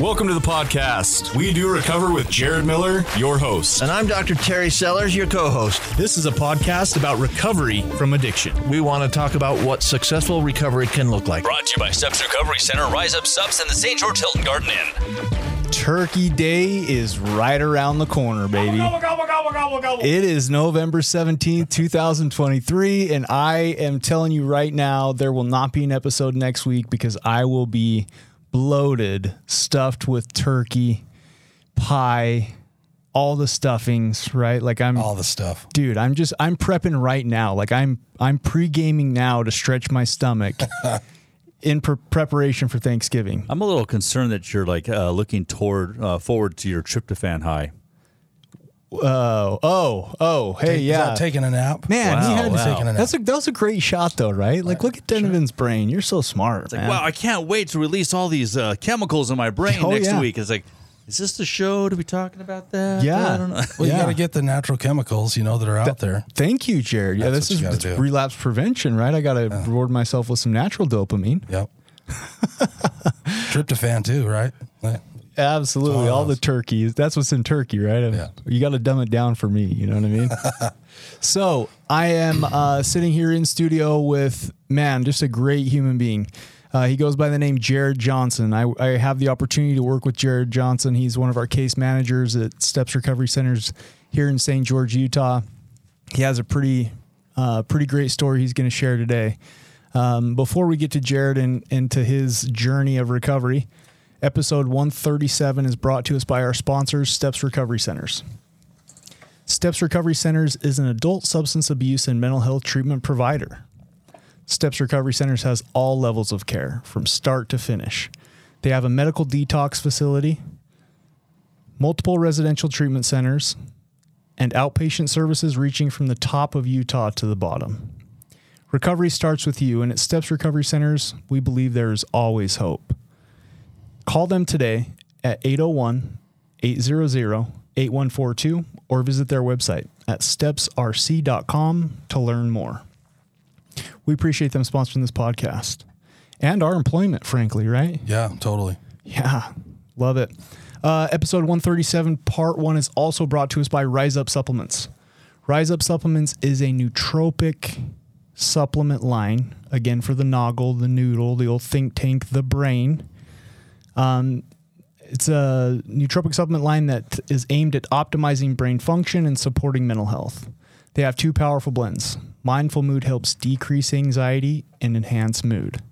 Welcome to the podcast. We do recover with Jared Miller, your host. And I'm Dr. Terry Sellers, your co host. This is a podcast about recovery from addiction. We want to talk about what successful recovery can look like. Brought to you by Steps Recovery Center, Rise Up Sups, and the St. George Hilton Garden Inn. Turkey Day is right around the corner, baby. It is November 17th, 2023, and I am telling you right now, there will not be an episode next week because I will be bloated, stuffed with turkey, pie, all the stuffings, right? Like I'm all the stuff. Dude, I'm just I'm prepping right now. Like I'm I'm pre-gaming now to stretch my stomach. in pre- preparation for Thanksgiving. I'm a little concerned that you're like uh, looking toward uh, forward to your tryptophan high. Oh, oh, oh! Hey, Take- is yeah, that taking a nap? man, he had wow. Taking a nap. that's a that was a great shot though, right? Like, look at Donovan's brain. You're so smart, It's like, man. wow, I can't wait to release all these uh, chemicals in my brain Oh, next yeah. week. It's like, is this the show to be talking about that? Yeah. I don't know. Well, you Yeah. got to get the natural chemicals, you know, that are out there. Thank you, Jared. Yeah, this is it's do. relapse prevention, right? I got to reward myself with some natural dopamine. Yep. Tryptophan too, right? Like, Absolutely, That's all all the turkeys. That's what's in turkey, right? I mean, Yeah. You got to dumb it down for me. You know what I mean? so I am uh, sitting here in studio with man, just a great human being. Uh, he goes by the name Jared Johnson. I, I have the opportunity to work with Jared Johnson. He's one of our case managers at Steps Recovery Centers here in St. George, Utah. He has a pretty, uh, pretty great story he's going to share today. Um, before we get to Jared and into his journey of recovery, episode 137 is brought to us by our sponsors, Steps Recovery Centers. Steps Recovery Centers is an adult substance abuse and mental health treatment provider. Steps Recovery Centers has all levels of care from start to finish. They have a medical detox facility, multiple residential treatment centers, and outpatient services reaching from the top of Utah to the bottom. Recovery starts with you, and at Steps Recovery Centers, we believe there is always hope. Call them today at 801 800 8142 or visit their website at stepsrc.com to learn more. We appreciate them sponsoring this podcast and our employment, frankly, right? yeah, totally. Yeah, love it. Uh, episode 137, part one, is also brought to us by Rise Up Supplements. Rise Up Supplements is a nootropic supplement line, again, for the noggle, the noodle, the old think tank, the brain. Um, it's a nootropic supplement line that is aimed at optimizing brain function and supporting mental health. They have two powerful blends. Mindful Mood helps decrease anxiety and enhance mood.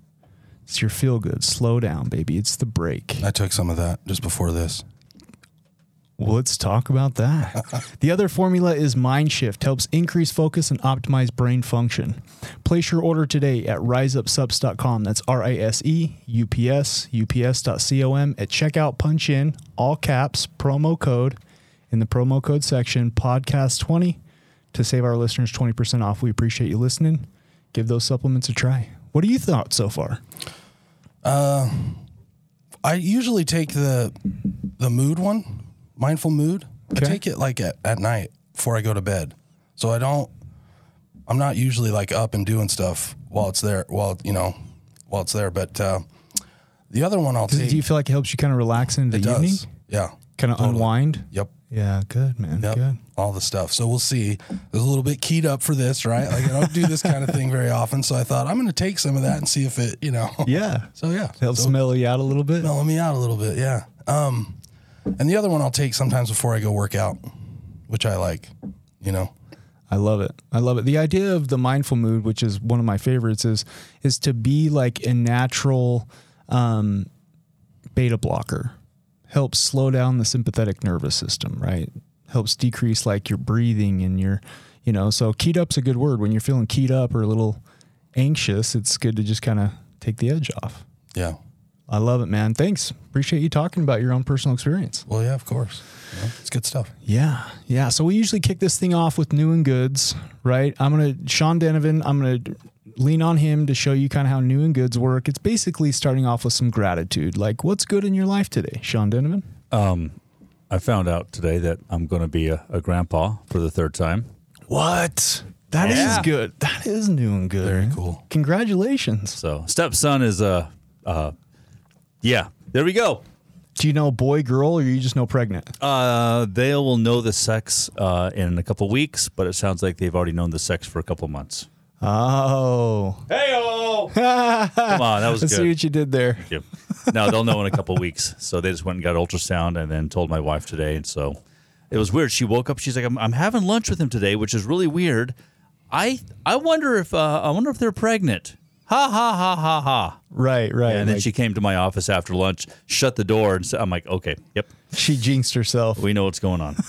It's your feel good. Slow down, baby. It's the break. I took some of that just before this. Well, let's talk about that. the other formula is Mind Shift, helps increase focus and optimize brain function. Place your order today at riseupsups.com. That's R I S E U P S, ups.com. At checkout, punch in all caps promo code in the promo code section, podcast20 to save our listeners 20% off. We appreciate you listening. Give those supplements a try. What do you thought so far? Uh, I usually take the the mood one, mindful mood. Okay. I take it like at, at night before I go to bed. So I don't I'm not usually like up and doing stuff while it's there while you know while it's there. But uh, the other one I'll Do take you feel like it helps you kind of relax in the it evening? does. Yeah. Kind of Totally. unwind? Yep. Yeah, good, man. Yep. Good. All the stuff. So we'll see. There's a little bit keyed up for this, right? Like I don't do this kind of thing very often. So I thought I'm going to take some of that and see if it, you know. Yeah. So yeah. Helps so mellow you out a little bit. mellow me out a little bit. Yeah. Um, and the other one I'll take sometimes before I go work out, which I like, you know. I love it. I love it. The idea of the mindful mood, which is one of my favorites, is is to be like a natural um, beta blocker. Helps slow down the sympathetic nervous system, right? Helps decrease like your breathing and your, you know. So keyed up's a good word. When you're feeling keyed up or a little anxious, it's good to just kind of take the edge off. Yeah. I love it, man. Thanks. Appreciate you talking about your own personal experience. Well, yeah, of course. Know, it's good stuff. Yeah, yeah. So we usually kick this thing off with new and goods, right? I'm gonna Sean Denovan. I'm gonna lean on him to show you kind of how new and goods work. It's basically starting off with some gratitude, like what's good in your life today, Sean Denovan. I found out today that I'm going to be a, a grandpa for the third time. What? That is Yeah. good. That is new and good. Very cool. Congratulations. So stepson is uh, uh, yeah, there we go. Do you know boy, girl, or you just know pregnant? Uh, they will know the sex uh, in a couple weeks, but it sounds like they've already known the sex for a couple months. Oh, Hey, come on, that was I good. see what you did there. Yep. No, they'll know in a couple weeks. So they just went and got ultrasound and then told my wife today. And so it was weird. She woke up. She's like, I'm, I'm having lunch with him today, which is really weird. I I wonder if uh, I wonder if they're pregnant. Ha ha ha ha ha. Right, right. And then like, she came to my office after lunch, shut the door, and so I'm like, okay, yep, she jinxed herself. we know what's going on.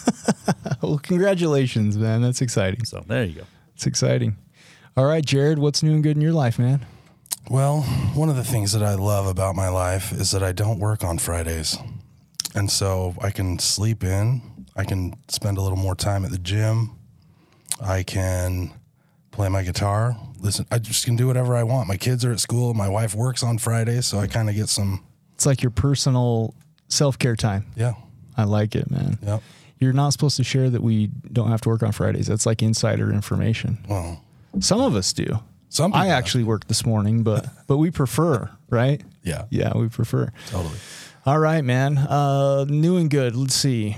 Well, congratulations, man. That's exciting. So there you go. It's exciting. All right, Jared, what's new and good in your life, man? Well, one of the things that I love about my life is that I don't work on Fridays. And so I can sleep in, I can spend a little more time at the gym, I can play my guitar, listen, I just can do whatever I want. My kids are at school, my wife works on Fridays, so I kind of get some, It's like your personal self care time. yeah, I like it, man. yep. You're not supposed to share that we don't have to work on Fridays. That's like insider information. Well, Some of us do. some I actually worked this morning, but but we prefer, right? Yeah. Yeah, we prefer. Totally. All right, man. Uh, new and good. Let's see.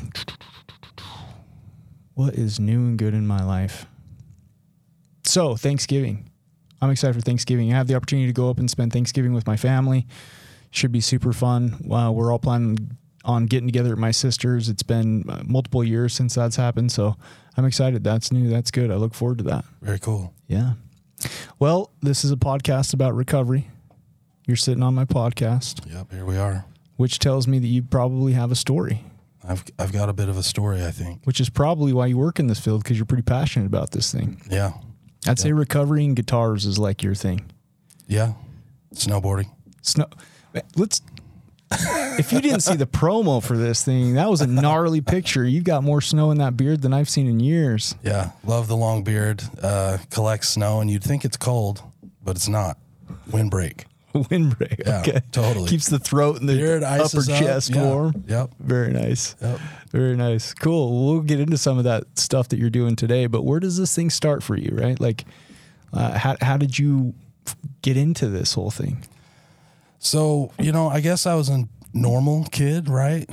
What is new and good in my life? So, Thanksgiving. I'm excited for Thanksgiving. I have the opportunity to go up and spend Thanksgiving with my family. Should be super fun. Uh, we're all planning on getting together at my sister's. It's been uh, multiple years since that's happened, so I'm excited. That's new. That's good. I look forward to that. Very cool. Yeah. Well, this is a podcast about recovery. You're sitting on my podcast, Yep, here we are. which tells me that you probably have a story, I've I've got a bit of a story, I think. which is probably why you work in this field because you're pretty passionate about this thing. Yeah. I'd say recovery and guitars is like your thing. Yeah. Snowboarding. Snow. Let's. If you didn't see the promo for this thing, that was a gnarly picture. You've got more snow in that beard than I've seen in years. Yeah, love the long beard. Uh, collects snow, and you'd think it's cold, but it's not. Windbreak. Windbreak. Yeah, okay. totally. Keeps the throat and the Beard upper ices up. chest Yeah. warm. Yep. Very nice. Yep. Very nice. Cool. We'll get into some of that stuff that you're doing today, but where does this thing start for you, right? Like, uh, how, how did you get into this whole thing? So you know, I guess I was a normal kid, right?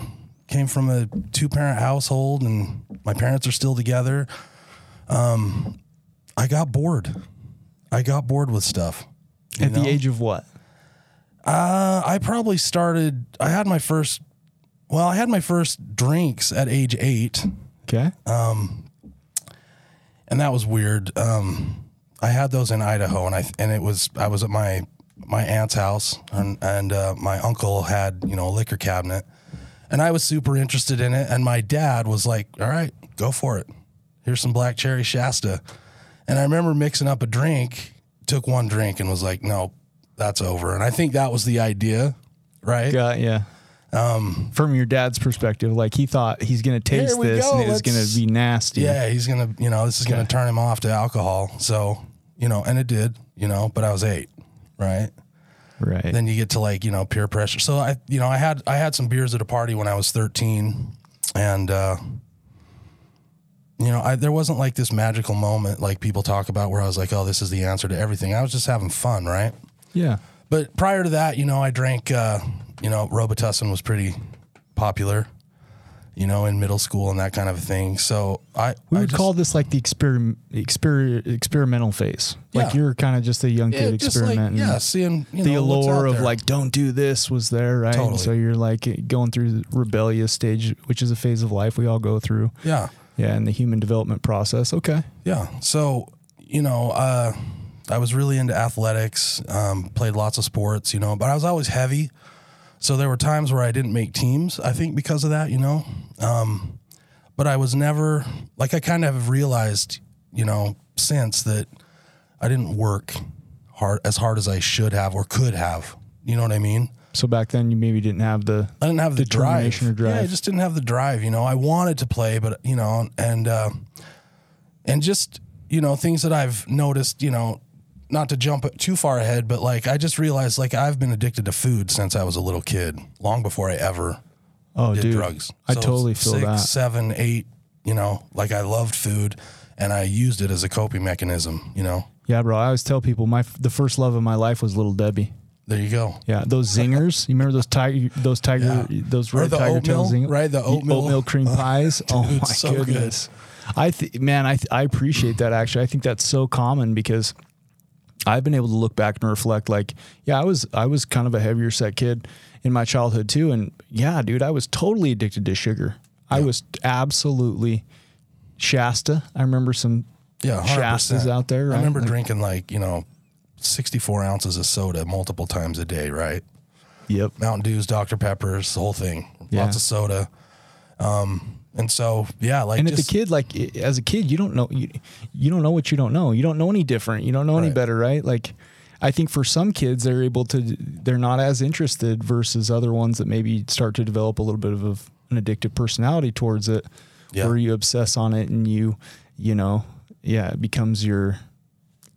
Came from a two-parent household, and my parents are still together. Um, I got bored. I got bored with stuff. At the age of what? Uh, I probably started. I had my first. Well, I had my first drinks at age eight. Okay. Um, and that was weird. Um, I had those in Idaho, and I and it was I was at my my aunt's house, and and uh, my uncle had you know a liquor cabinet, and I was super interested in it, and my dad was like, "All right, go for it. Here's some black cherry Shasta," and I remember mixing up a drink, took one drink, and was like, "No, that's over." And I think that was the idea, right? Got yeah. Um, From your dad's perspective, like he thought he's going to taste this go, and it's gonna be nasty. Yeah, he's gonna, you know, this is gonna turn him off to alcohol. So, you know, and it did, you know, but I was eight, right? Right. Then you get to like, you know, peer pressure. So I, you know, I had I had some beers at a party when I was thirteen, and uh, you know, I there wasn't like this magical moment like people talk about where I was like, oh, this is the answer to everything. I was just having fun, right? yeah. But prior to that, you know, I drank, uh, you know, Robitussin was pretty popular, you know, in middle school and that kind of thing. So I We I would just- call this like the exper- exper- experimental phase. Like Yeah. you're kind of just a young kid like, experimenting. yeah, seeing you the know, allure of like don't do this was there right Totally. so you're like going through the rebellious stage which is a phase of life we all go through yeah, yeah in the human development process okay yeah. So you know, uh, I was really into athletics, um, played lots of sports, you know, but I was always heavy. So there were times where I didn't make teams. I think because of that, you know, um, but I was never like I kind of have realized, you know, since that I didn't work hard as hard as I should have or could have. You know what I mean? so back then you maybe didn't have the I didn't have the drive. Or drive. Yeah, I just didn't have the drive. You know, I wanted to play, but you know, and uh, and just you know things that I've noticed. You know, not to jump too far ahead, but like I just realized like I've been addicted to food since I was a little kid, long before I ever oh did dude drugs. i totally feel six, that Seven, eight. You know, like I loved food, and I used it as a coping mechanism. You know. yeah bro i always tell people my the first love of my life was little debbie There you go. Yeah, those zingers. You remember those tiger, those tiger, Yeah. those red tiger tail zingers, right? The oatmeal. cream pies. oh my so good. goodness! I th- man, I th- I appreciate that actually. I think that's so common because I've been able to look back and reflect. Like, yeah, I was I was kind of a heavier set kid in my childhood too, and yeah, dude, I was totally addicted to sugar. I was absolutely Shasta. I remember some Yeah, 100%. Shastas out there. I remember Like- drinking like you know, sixty four ounces of soda multiple times a day. Right, Yep. Mountain Dews, Dr Peppers, the whole thing. Yeah. Lots of soda. Um, and so yeah, like and just, a kid, like as a kid, you don't know you, you don't know what you don't know. You don't know any different. You don't know any better, right? Like I think for some kids, they're able to they're not as interested versus other ones that maybe start to develop a little bit of a, an addictive personality towards it, Yeah. where you obsess on it and you you know yeah it becomes your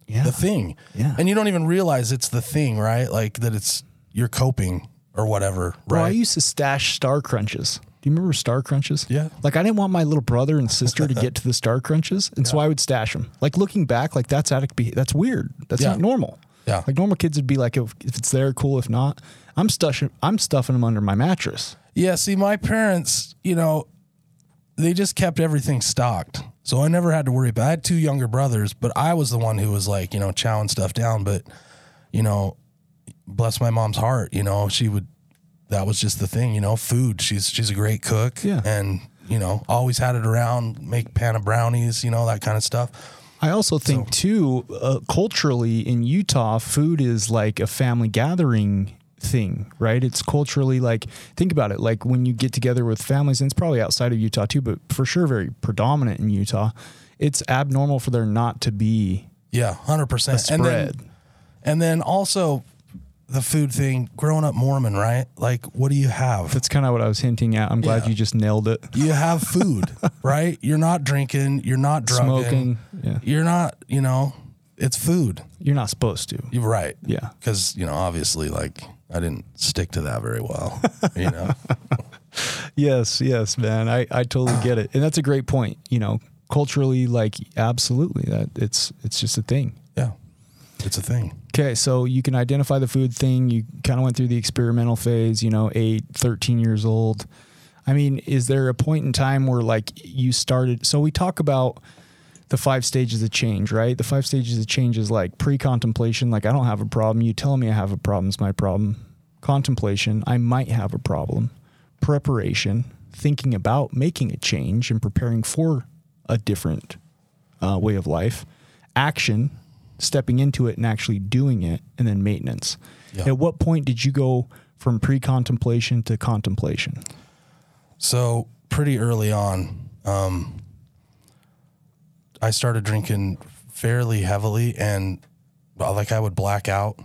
yeah the thing. Yeah. And you don't even realize it's the thing, right? Like that it's you're coping or whatever, Bro, right? I used to stash Star Crunches. Do you remember Star Crunches? Yeah. Like I didn't want my little brother and sister to get to the Star Crunches, and so I would stash them. Like looking back, like that's addict. Be- that's weird. That's Yeah. not normal. Yeah. Like normal kids would be like, if, if it's there, cool. If not, I'm stuffing. I'm stuffing them under my mattress. yeah, see my parents, you know, they just kept everything stocked. So I never had to worry about I had two younger brothers, but I was the one who was like, you know, chowing stuff down. But, you know, bless my mom's heart, you know, she would that was just the thing, you know, food. She's she's a great cook. Yeah. And, you know, always had it around, make pan of brownies, you know, that kind of stuff. I also think too, uh, culturally in Utah, food is like a family gathering thing, right? It's culturally like think about it, like when you get together with families, and it's probably outside of Utah too, but for sure very predominant in Utah. It's abnormal for there not to be Yeah, hundred percent. And spread. then, and then also the food thing. Growing up Mormon, right? Like, what do you have? That's kind of what I was hinting at. I'm glad Yeah. you just nailed it. You have food, right? You're not drinking. You're not drugging. Smoking, yeah. You're not. You know, it's food. You're not supposed to. You're right. Yeah. Because you know, obviously, like I didn't stick to that very well. you know. Yes, yes, man. I, I totally get it. And that's a great point. You know, culturally, like absolutely that it's it's just a thing. It's a thing. Okay, so you can identify the food thing. You kind of went through the experimental phase, you know, 8, 13 years old. I mean, is there a point in time where like you started? So we talk about the five stages of change, right? The five stages of change is like pre contemplation, like I don't have a problem. You tell me I have a problem is my problem. Contemplation, I might have a problem. Preparation, thinking about making a change and preparing for a different uh, way of life. Action, stepping into it and actually doing it. And then maintenance. Yeah. At what point did you go from pre contemplation to contemplation? So pretty early on, um, I started drinking fairly heavily, and like I would black out.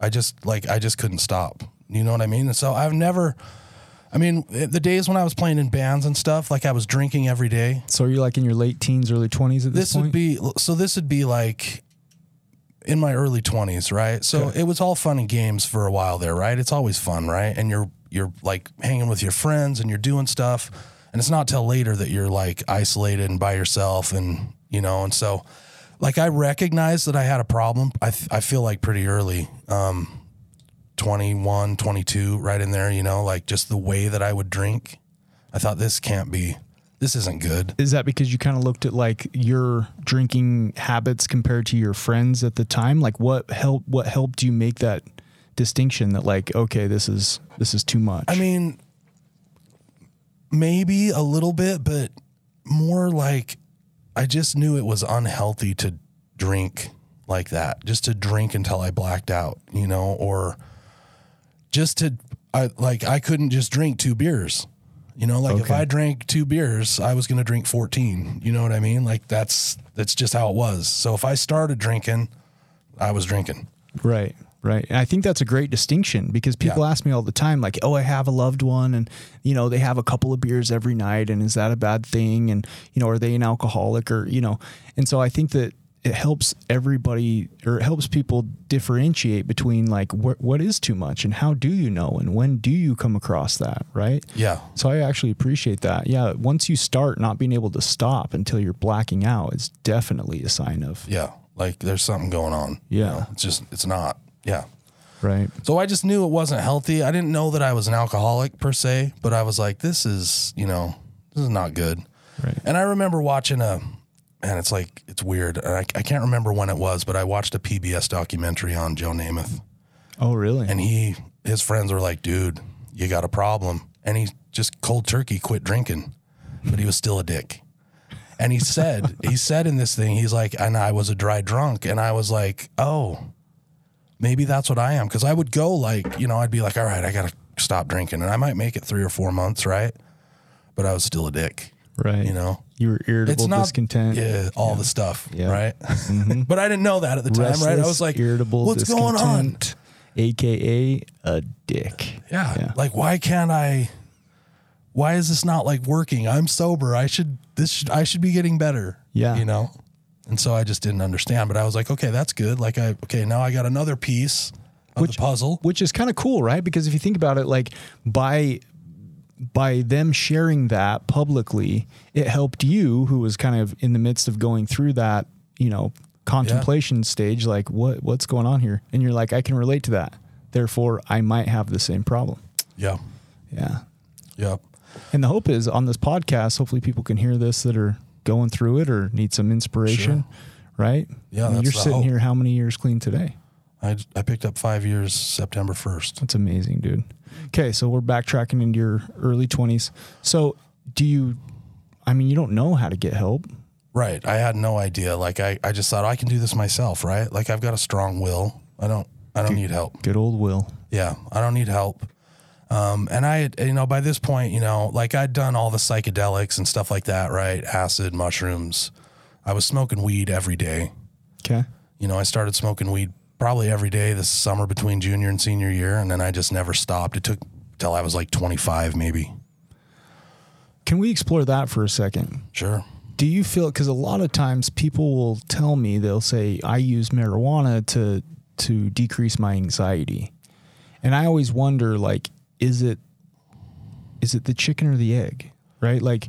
I just like I just couldn't stop. You know what I mean? And so I've never. I mean, the days when I was playing in bands and stuff, like I was drinking every day. So you're like in your late teens, early 20s at this, This point? would be so. This would be like in my early twenties, right? So Okay. it was all fun and games for a while there, right? It's always fun, right? And you're you're like hanging with your friends and you're doing stuff, and it's not till later that you're like isolated and by yourself, and you know, and so like I recognized that I had a problem. I th- I feel like pretty early, um, 21, 22, right in there, you know, like just the way that I would drink. I thought this can't be. This isn't good. Is that because you kind of looked at like your drinking habits compared to your friends at the time? Like what help what helped you make that distinction that like okay, this is this is too much. I mean, maybe a little bit, but more like I just knew it was unhealthy to drink like that, just to drink until I blacked out, you know, or just to, I like, I couldn't just drink two beers. You know, like if I drank two beers, I was going to drink 14. You know what I mean? Like that's, that's just how it was. So if I started drinking, I was drinking. Right, right. And I think that's a great distinction because people Yeah. ask me all the time, like, oh, I have a loved one and, you know, they have a couple of beers every night. And is that a bad thing? And, you know, are they an alcoholic or, you know, and so I think that it helps everybody or it helps people differentiate between like what what is too much and how do you know and when do you come across that right Yeah. so i actually appreciate that yeah once you start not being able to stop until you're blacking out it's definitely a sign of Yeah. Like there's something going on. Yeah. know? It's just, it's not. Yeah. Right. So I just knew it wasn't healthy. I didn't know that I was an alcoholic per se, but I was like, this is, you know, this is not good. Right. And I remember watching a, and it's like, it's weird. I, I can't remember when it was, but I watched a PBS documentary on Joe Namath. Oh, really? And he, his friends were like, dude, you got a problem. And he just cold turkey quit drinking, but he was still a dick. And he said, he said in this thing, he's like, and I was a dry drunk. And I was like, oh, maybe that's what I am. Cause I would go like, you know, I'd be like, all right, I got to stop drinking. And I might make it three or four months, right? But I was still a dick, right. you know? you were irritable, discontent. Yeah, all the stuff, Yeah. Mm-hmm. right? but I didn't know that at the time, right? I was like, irritable, what's going on? AKA a dick. Yeah. Yeah. Like, why can't I? Why is this not like working? I'm sober. I should. This. Should, I should be getting better. Yeah. You know. And so I just didn't understand. But I was like, okay, that's good. Like, I okay now I got another piece of the puzzle. which is kind of cool, right? Because if you think about it, like by by them sharing that publicly, it helped you, who was kind of in the midst of going through that, you know, contemplation stage. Like, what what's going on here? And you're like, I can relate to that. Therefore, I might have the same problem. Yeah. Yeah. Yep. And the hope is on this podcast, hopefully people can hear this that are going through it or need some inspiration, right? Yeah, I mean, you're sitting hope. here how many years clean today? I I picked up five years September first. That's amazing, dude. Okay, so we're backtracking into your early 20s. So, do you, I mean, you don't know how to get help. Right. I had no idea. Like I, I just thought I can do this myself, right? Like I've got a strong will. I don't I don't need help. Good old Will. Yeah, I don't need help. Um, and I, you know, by this point, you know, like I'd done all the psychedelics and stuff like that, right? Acid, mushrooms. I was smoking weed every day. Okay. You know, I started smoking weed probably every day this summer between junior and senior year, and then I just never stopped. It took till I was like 25, maybe. Can we explore that for a second? Sure. Do you feel, because a lot of times people will tell me, they'll say, I use marijuana to, to decrease my anxiety. And I always wonder, like, is it, is it the chicken or the egg? Right? Like,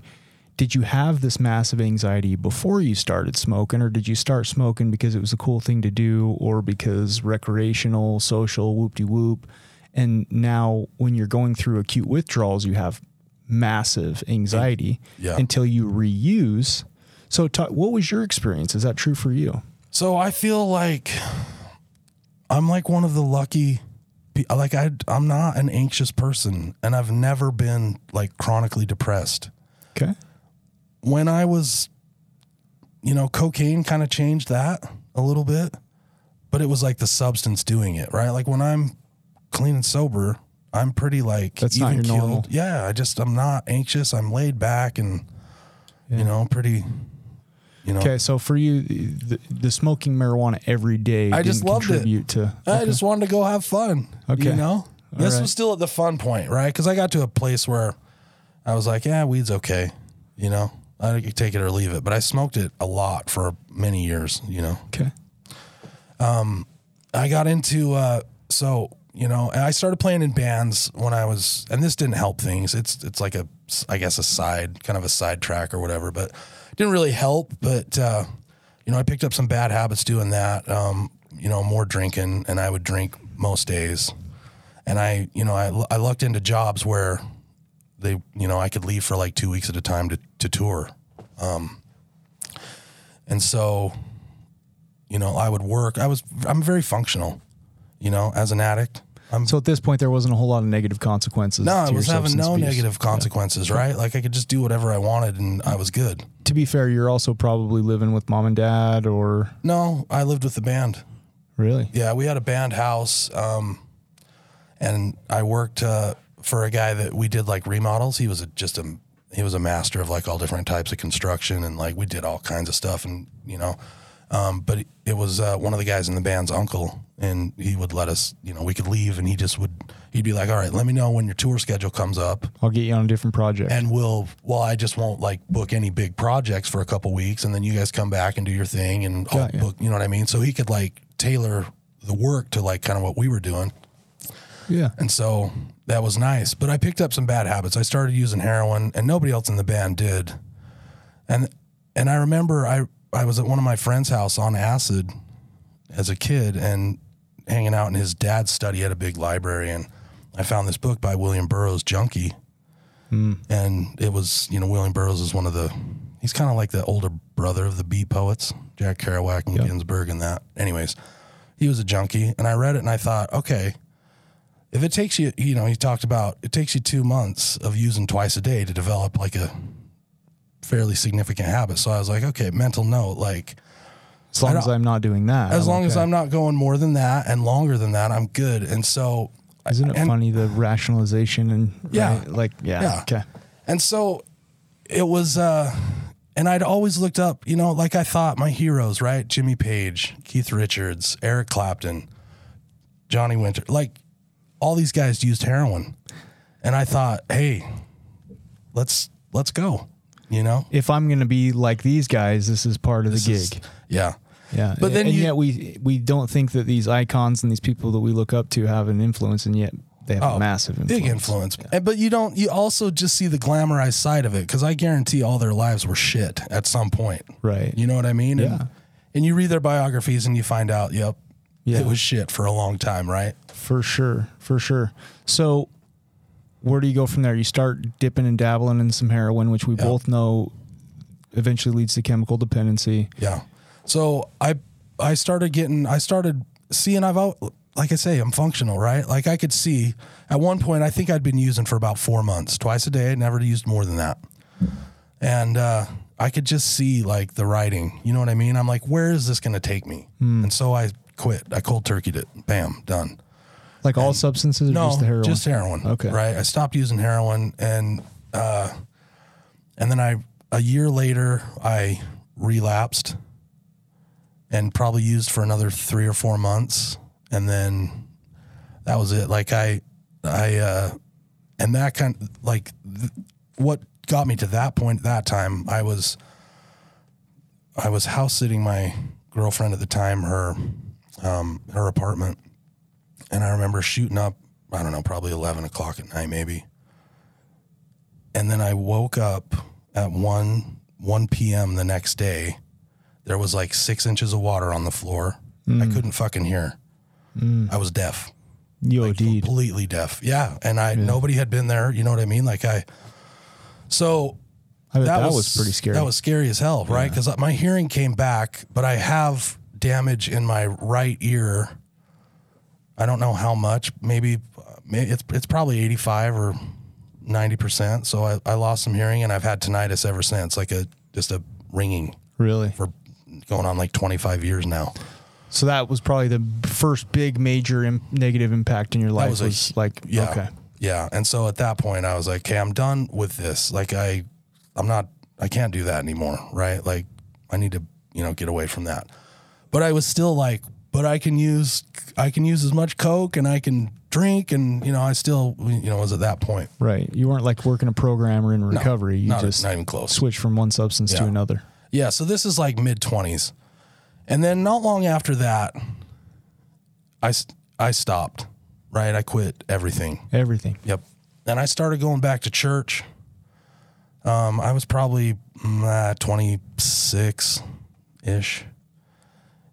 did you have this massive anxiety before you started smoking, or did you start smoking because it was a cool thing to do, or because recreational, social, whoop de whoop? And now, when you're going through acute withdrawals, you have massive anxiety Yeah. until you reuse. So, ta what was your experience? Is that true for you? So I feel like I'm like one of the lucky like I I'm not an anxious person and I've never been like chronically depressed. Okay. When I was you know, cocaine kind of changed that a little bit, but it was like the substance doing it, right? Like when I'm clean and sober, I'm pretty like That's not your normal. Yeah, I just I'm not anxious. I'm laid back and you know, pretty you know, Okay. So, for you, the, the smoking marijuana every day I just loved it. to. I just wanted to go have fun. Okay. You know? this right. was still at the fun point, right? Because I got to a place where I was like, yeah, weed's okay. You know, I could take it or leave it. But I smoked it a lot for many years, you know. Okay. Um, I got into, uh, so, you know, and I started playing in bands when I was, and this didn't help things. It's, it's like a, I guess, a side, kind of a side track or whatever, but didn't really help. But, uh, you know, I picked up some bad habits doing that. Um, you know, more drinking, and I would drink most days. And I, you know, I, I looked into jobs where they, you know, I could leave for like two weeks at a time to, to tour. Um, and so, you know, I would work. I was, I'm very functional, you know, as an addict. I'm, So, at this point, there wasn't a whole lot of negative consequences. no, I was having no abuse. negative consequences, right? Like I could just do whatever I wanted and I was good. To be fair, you're also probably living with mom and dad, or No, I lived with the band. really? Yeah, we had a band house, um, and I worked uh, for a guy that we did like remodels. He was a, just a he was a master of like all different types of construction, and like we did all kinds of stuff, and you know, um, but it was uh, one of the guys in the band's uncle, and he would let us, you know, we could leave, and he just would he'd be like, all right, let me know when your tour schedule comes up, I'll get you on a different project. and we'll well i just won't like book any big projects for a couple weeks and then you guys come back and do your thing and I'll Got ya. book you know what i mean so he could like tailor the work to like kind of what we were doing yeah. and so that was nice. But i picked up some bad habits. I started using heroin and nobody else in the band did. And and i remember i i was at one of my friend's house on acid as a kid and hanging out in his dad's study at a big library, and I found this book by William Burroughs, Junky, hmm. and it was you know William Burroughs is one of the he's kind of like the older brother of the Beat poets, Jack Kerouac and Ginsberg and that. Anyways, he was a junkie, and I read it and I thought, okay, if it takes you, you know, he talked about it takes you two months of using twice a day to develop like a fairly significant habit. So I was like, okay, mental note, like As long as I'm not doing that. as I'm long as. I'm not going more than that and longer than that, I'm good. And so, Isn't it and- funny the rationalization and Yeah. right? like yeah, Yeah. okay. And so it was, uh, and I'd always looked up, you know, like I thought my heroes, right? Jimmy Page, Keith Richards, Eric Clapton, Johnny Winter, like all these guys used heroin. And I thought, hey, let's let's go. You know? If I'm going to be like these guys, this is part of the gig. is- yeah. yeah, but then and you- yet we we don't think that these icons and these people that we look up to have an influence, and yet they have a oh, massive influence. Oh, Big influence. And- But you don't, you also just see the glamorized side of it because I guarantee all their lives were shit at some point. Right. You know what I mean? Yeah. And, and you read their biographies and you find out, yep, Yeah. it was shit for a long time, right? For sure, for sure. So, where do you go from there? You start dipping and dabbling in some heroin, which we both know eventually leads to chemical dependency. Yeah. So I I started getting I started seeing I've al- like I say I'm functional right like I could see at one point I think I'd been using for about four months twice a day I never used more than that and uh, I could just see like the writing you know what I mean I'm like where is this going to take me and so I quit. I cold turkeyed it. Bam done. Like all substances, or no just the heroin? just heroin Okay. right? I stopped using heroin and uh, and then I a year later I relapsed and probably used for another three or four months. And then that was it. Like i i uh and that kind of, like th- what got me to that point that time i was i was house sitting my girlfriend at the time her um her apartment and i remember shooting up i don't know probably 11 o'clock at night maybe and then i woke up at 1 1 p.m the next day there was like six inches of water on the floor. I couldn't fucking hear. I was deaf, You OD'd. completely deaf. Yeah, and I nobody had been there. You know what I mean? Like I. So I bet that, was, pretty scary. That was scary as hell, right? Because my hearing came back, but I have damage in my right ear. I don't know how much. Maybe, uh, it's it's probably eighty five or ninety percent. So I, I lost some hearing, and I've had tinnitus ever since, like a just a ringing really. for going on like twenty five years now. So that was probably the first big major Im- negative impact in your life. was Was, like Yeah. okay, Yeah. And so at that point I was like, okay, I'm done with this. Like I I'm not I can't do that anymore. Right. Like I need to, you know, get away from that. But I was still like, but I can use I can use as much Coke and I can drink and you know, I still you know, was at that point. right. You weren't like working a program or in recovery. you not- just not even close. switched from one substance to another. Yeah, so this is like mid 20s. And then not long after that I I stopped. Right? I quit everything. Everything. Yep. And I started going back to church. Um, I was probably mm, uh, 26 ish.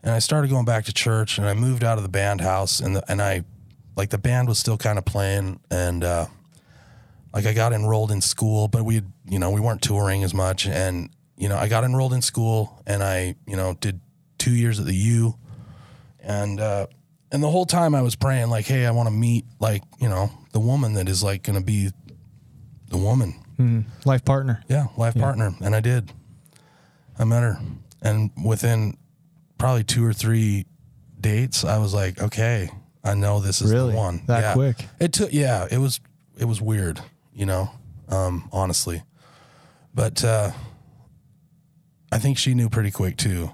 And I started going back to church and I moved out of the band house and the, and I like the band was still kind of playing and uh, like I got enrolled in school, but we you know, we weren't touring as much and you know, I got enrolled in school and I, you know, did 2 years at the U and uh and the whole time I was praying like, hey, I want to meet like, you know, the woman that is like going to be the woman. Life partner. Yeah, life partner. And I did. I met her. And within probably two or three dates, I was like, okay, I know this is Really? the one. That Yeah. quick? It took yeah, it was it was weird, you know, um, honestly. But uh I think she knew pretty quick too.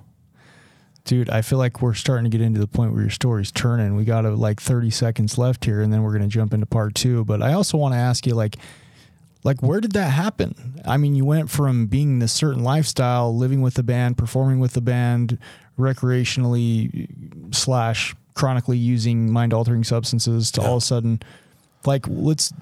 Dude, I feel like we're starting to get into the point where your story's turning. We got uh, like 30 seconds left here and then we're going to jump into part 2, but I also want to ask you like like where did that happen? I mean, you went from being this certain lifestyle, living with the band, performing with the band, recreationally slash chronically using mind altering substances to all of a sudden like let's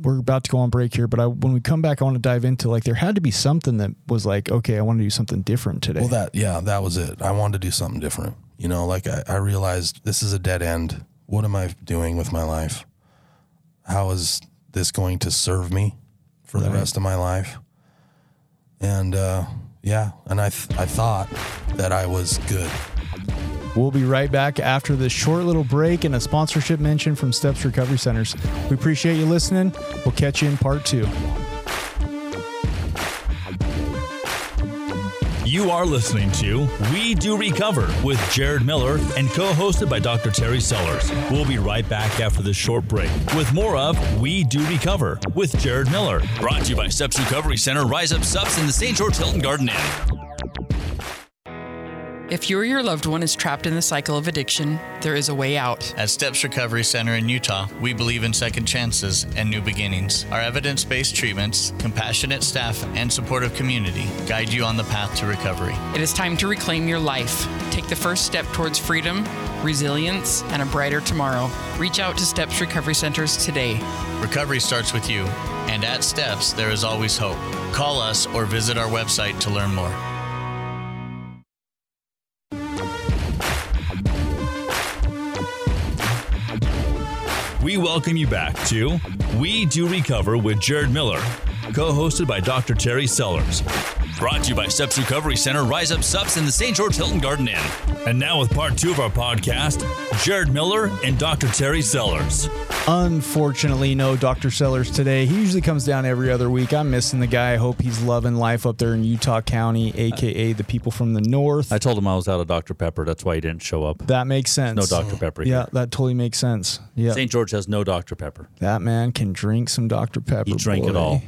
we're about to go on break here, but I, when we come back, I want to dive into like there had to be something that was like, okay, I want to do something different today. Well, that yeah, that was it. I wanted to do something different. You know, like I, I realized this is a dead end. What am I doing with my life? How is this going to serve me for the rest of my life? And uh, yeah, and I th- I thought that I was good. We'll be right back after this short little break and a sponsorship mention from Steps Recovery Centers. We appreciate you listening. We'll catch you in part two. You are listening to We Do Recover with Jared Miller and co hosted by Dr. Terry Sellers. We'll be right back after this short break with more of We Do Recover with Jared Miller. Brought to you by Steps Recovery Center, Rise Up Sups in the St. George Hilton Garden Inn. If you or your loved one is trapped in the cycle of addiction, there is a way out. At Steps Recovery Center in Utah, we believe in second chances and new beginnings. Our evidence based treatments, compassionate staff, and supportive community guide you on the path to recovery. It is time to reclaim your life. Take the first step towards freedom, resilience, and a brighter tomorrow. Reach out to Steps Recovery Centers today. Recovery starts with you, and at Steps, there is always hope. Call us or visit our website to learn more. We welcome you back to We Do Recover with Jared Miller, co hosted by Dr. Terry Sellers. Brought to you by Steps Recovery Center, Rise Up Sups in the St. George Hilton Garden Inn. And now, with part two of our podcast, Jared Miller and Dr. Terry Sellers. Unfortunately, no Dr. Sellers today. He usually comes down every other week. I'm missing the guy. I hope he's loving life up there in Utah County, aka the people from the north. I told him I was out of Dr. Pepper. That's why he didn't show up. that makes sense. No Dr. Pepper Yeah, that totally makes sense. Yeah, St. George has no Dr. Pepper. that man can drink some Dr. Pepper. He drank it all.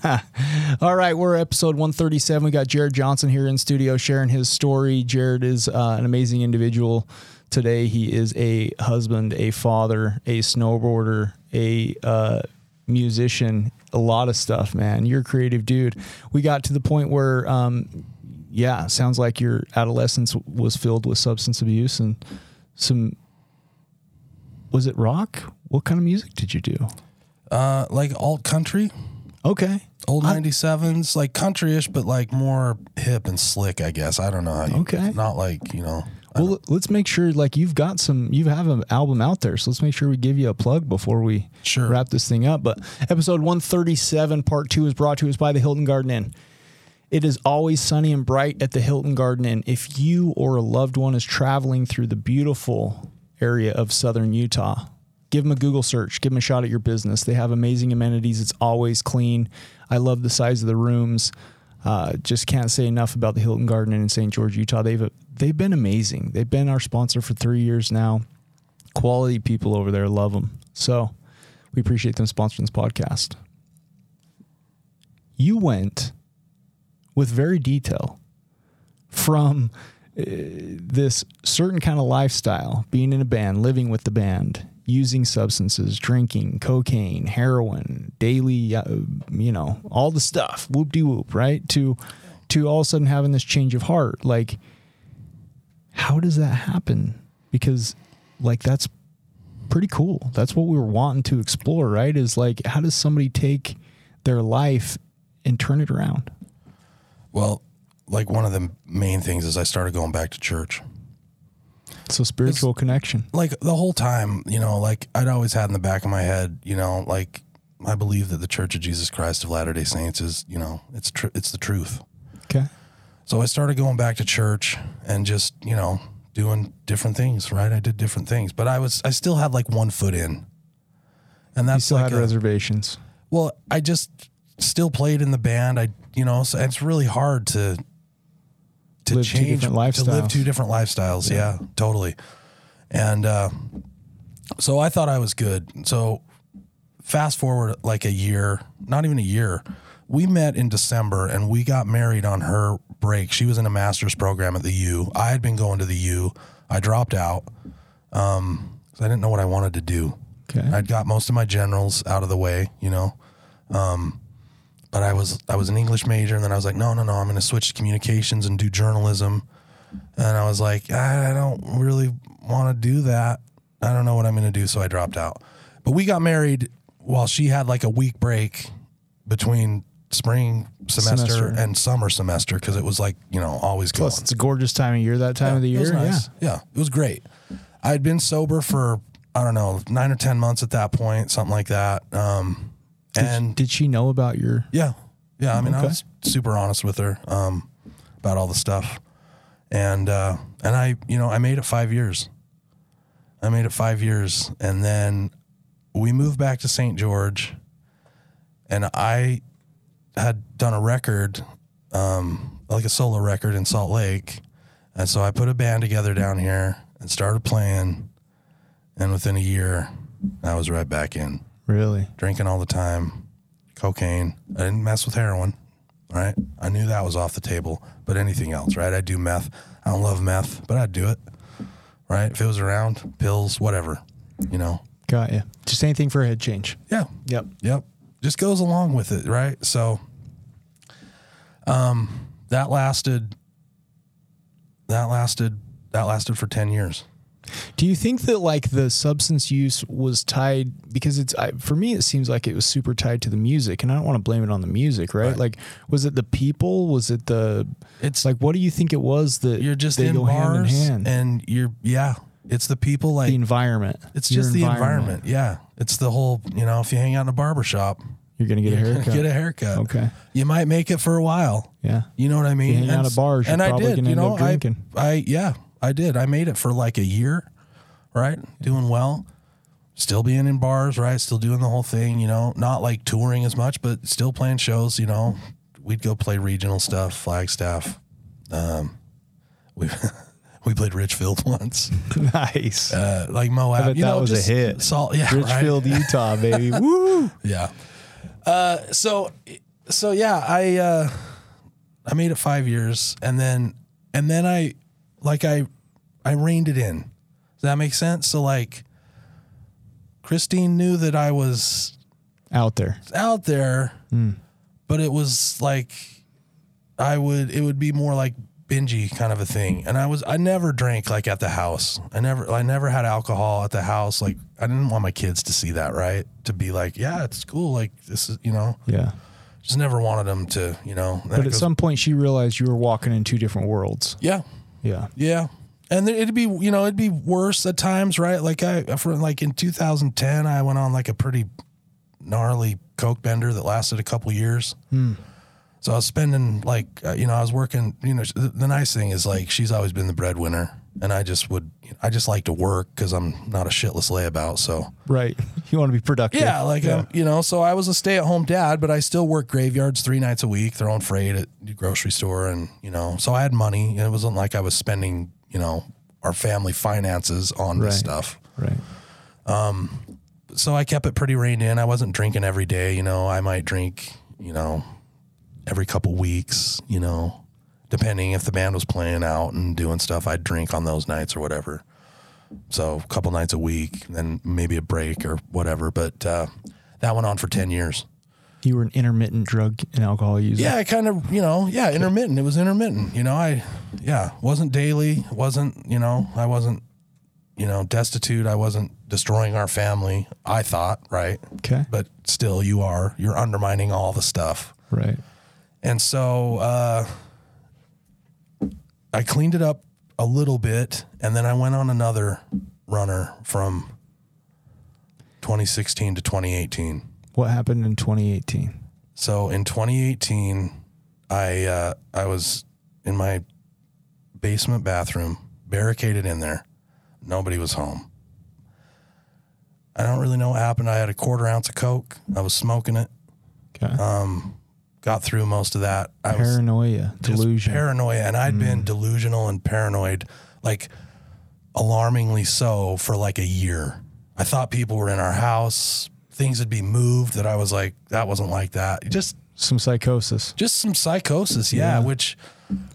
All right, we're episode 137. We got Jared Johnson here in studio sharing his story. Jared is uh, an amazing individual. Today, he is a husband, a father, a snowboarder, a uh, musician, a lot of stuff, man. You're a creative dude. We got to the point where, um, yeah, sounds like your adolescence was filled with substance abuse and some. Was it rock? What kind of music did you do? Uh, like alt country, Okay. Old 97's, like country-ish, but like more hip and slick, I guess. I don't know. How you, Okay. Not like, you know. Well, let's make sure like you've got some you have an album out there, so let's make sure we give you a plug before we Sure. wrap this thing up. But episode 137, part two, is brought to us by the Hilton Garden Inn. It is always sunny and bright at the Hilton Garden Inn. If you or a loved one is traveling through the beautiful area of southern Utah, give them a Google search, give them a shot at your business. They have amazing amenities. It's always clean. I love the size of the rooms. Uh, just can't say enough about the Hilton Garden Inn St. George, Utah. They've they've been amazing. They've been our sponsor for three years now. Quality people over there love them. So we appreciate them sponsoring this podcast. You went with very detail from uh, this certain kind of lifestyle, being in a band, living with the band, using substances, drinking, cocaine, heroin, daily, uh, you know, all the stuff, whoop de whoop, right? To to all of a sudden having this change of heart, like how does that happen? Because like that's pretty cool. That's what we were wanting to explore, right? Is like how does somebody take their life and turn it around? Well, like one of the main things is I started going back to church. So spiritual connection. Like the whole time, you know, like I'd always had in the back of my head, you know, like I believe that the Church of Jesus Christ of Latter Day Saints is, you know, it's tr- it's the truth. Okay. So I started going back to church and just, you know, doing different things, right? I did different things, but I was I still had like one foot in. And You still like had a- reservations. Well, I just still played in the band. I, you know, so it's really hard to to Live two change different to live lifestyles. two different lifestyles. Yeah, totally. And uh, so I thought I was good. So fast forward like a year, not even a year. We met in December and we got married on her break. She was in a master's program at the U. I had been going to the U. I dropped out. Um, 'cause I didn't know what I wanted to do. Okay. I'd got most of my generals out of the way, you know. Um, but I was I was an English major, and then I was like, no, no, no, I'm going to switch to communications and do journalism. And I was like, I don't really want to do that. I don't know what I'm going to do, so I dropped out. But we got married while she had like a week break between spring semester, Semester. and summer semester because it was like you know always going. Plus, it's a gorgeous time of year. That time of the it year, was nice. yeah. yeah, it was great. I'd been sober for I don't know nine or ten months at that point, something like that. Um, and Did she know about your? yeah, yeah. I mean, I was super honest with her um, about all the stuff, and uh, and I, you know, I made it five years. I made it five years, and then we moved back to St. George, and I had done a record, um, like a solo record in Salt Lake, and so I put a band together down here and started playing, and within a year, I was right back in Really? drinking all the time, cocaine. I didn't mess with heroin, right? I knew that was off the table, but anything else, right? I do meth. I don't love meth, but I'd do it, right? If it was around, pills, whatever, you know? Got you. Just anything for a head change. Yeah. Yep. Yep. Just goes along with it, right? So, um, that lasted, that lasted, that lasted for 10 years. Do you think that like the substance use was tied because it's I, for me it seems like it was super tied to the music and I don't want to blame it on the music, right? Right. Like was it the people? Was it the It's like what do you think it was that you're just they in go bars hand in hand? and you're, yeah, it's the people like, the environment. It's just the environment. Yeah. It's the whole, you know, if you hang out in a barber shop, You're gonna get a haircut. get a haircut. Okay. You might make it for a while. Yeah. You know what I mean? hang out And at bars, you're and I did, gonna you end know, drinking. I, I, yeah, I did. I made it for like a year, right? Doing well. Still being in bars, right? Still doing the whole thing, you know, not like touring as much, but still playing shows, you know. We'd go play regional stuff, Flagstaff. Um, we we played Richfield once, nice. uh, like Moab. I bet you that know, was a just hit. Salt, yeah, right? Richfield, Utah, baby. Woo! Yeah. Uh, so, so yeah, I, uh, I made it five years and then, and then I, like I, I reined it in. Does that make sense? So like, Christine knew that I was Out there. out there, hmm. but it was like, I would, it would be more like bingy kind of a thing. And I was, I never drank like at the house. I never, I never had alcohol at the house. Like I didn't want my kids to see that, right? To be like, yeah, it's cool. Like this is, you know, Yeah. just never wanted them to, you know. But at goes- some point she realized you were walking in two different worlds. yeah, Yeah. yeah, and it'd be, you know, it'd be worse at times, right? Like I, for like in 2010, I went on like a pretty gnarly coke bender that lasted a couple years. So I was spending like, uh, you know, I was working. You know, the, the nice thing is like she's always been the breadwinner, and I just would, I just like to work because I'm not a shitless layabout. So Right. You want to be productive. Yeah, like um, you know, so I was a stay-at-home dad, but I still worked graveyards three nights a week, throwing freight at the grocery store, and you know, so I had money. and It wasn't like I was spending, you know, our family finances on Right. this stuff. Right. Um. So I kept it pretty reined in. I wasn't drinking every day. You know, I might drink, you know, every couple weeks. You know, depending if the band was playing out and doing stuff, I'd drink on those nights or whatever. So a couple nights a week, then maybe a break or whatever. But uh, that went on for ten years. You were an intermittent drug and alcohol user. Yeah, I kind of, you know, yeah, intermittent. It was intermittent. You know, I, yeah, wasn't daily. Wasn't, you know, I wasn't, you know, destitute. I wasn't destroying our family. I thought, right? Okay. But still, you are. You're undermining all the stuff. Right. And so uh, I cleaned it up a little bit, and then I went on another runner from 2016 to 2018. What happened in 2018? So in 2018, I uh, I was in my basement bathroom, barricaded in there. Nobody was home. I don't really know what happened. I had a quarter ounce of coke. I was smoking it. Okay. Got through most of that. I was Paranoia, delusion. paranoia, and I'd been mm. delusional and paranoid, like alarmingly so, for like a year. I thought people were in our house. Things would be moved. That I was like, that wasn't like that. Just Some psychosis, just some psychosis, yeah, Yeah. which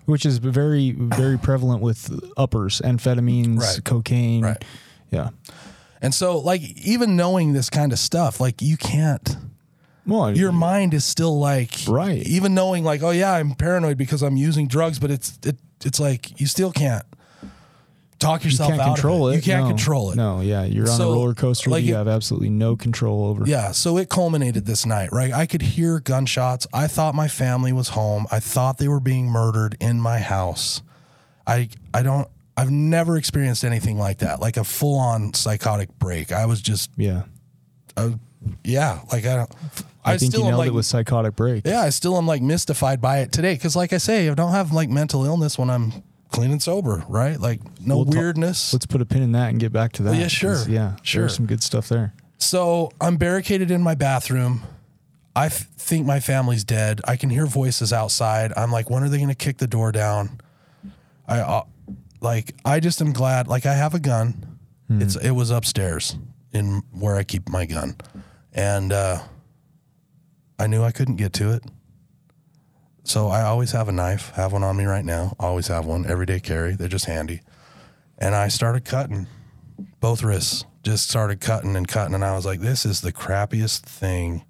which is very, very prevalent with uppers, amphetamines, Right. cocaine. Right. Yeah. and so like even knowing this kind of stuff, like you can't Well, your mind is still like Right. Even knowing like, oh yeah, I'm paranoid because I'm using drugs, but it's it, it's like you still can't talk You yourself can't out of control it. You can't No. control it. No, yeah, you're on So, a roller coaster like you it- have absolutely no control over. Yeah, so it culminated this night, right? I could hear gunshots. I thought my family was home. I thought they were being murdered in my house. I I don't I've never experienced anything like that, like a full on psychotic break. I was just yeah. uh, yeah, like I don't I, think you nailed like it with psychotic break. yeah, I still am like mystified by it today cuz like I say, I don't have like mental illness when I'm clean and sober, right? Like no We'll weirdness. Let's put a pin in that and get back to that. yeah, sure. Yeah, Sure. There's some good stuff there. So I'm barricaded in my bathroom. I f- think my family's dead. I can hear voices outside. I'm like, when are they going to kick the door down? I uh, like, I just am glad. Like, I have a gun. It's it was upstairs in where I keep my gun, and uh, I knew I couldn't get to it. So I always have a knife. Have one on me right now. Always have one. Everyday carry. They're just handy. And I started cutting both wrists just started cutting and cutting and i was like this is the crappiest thing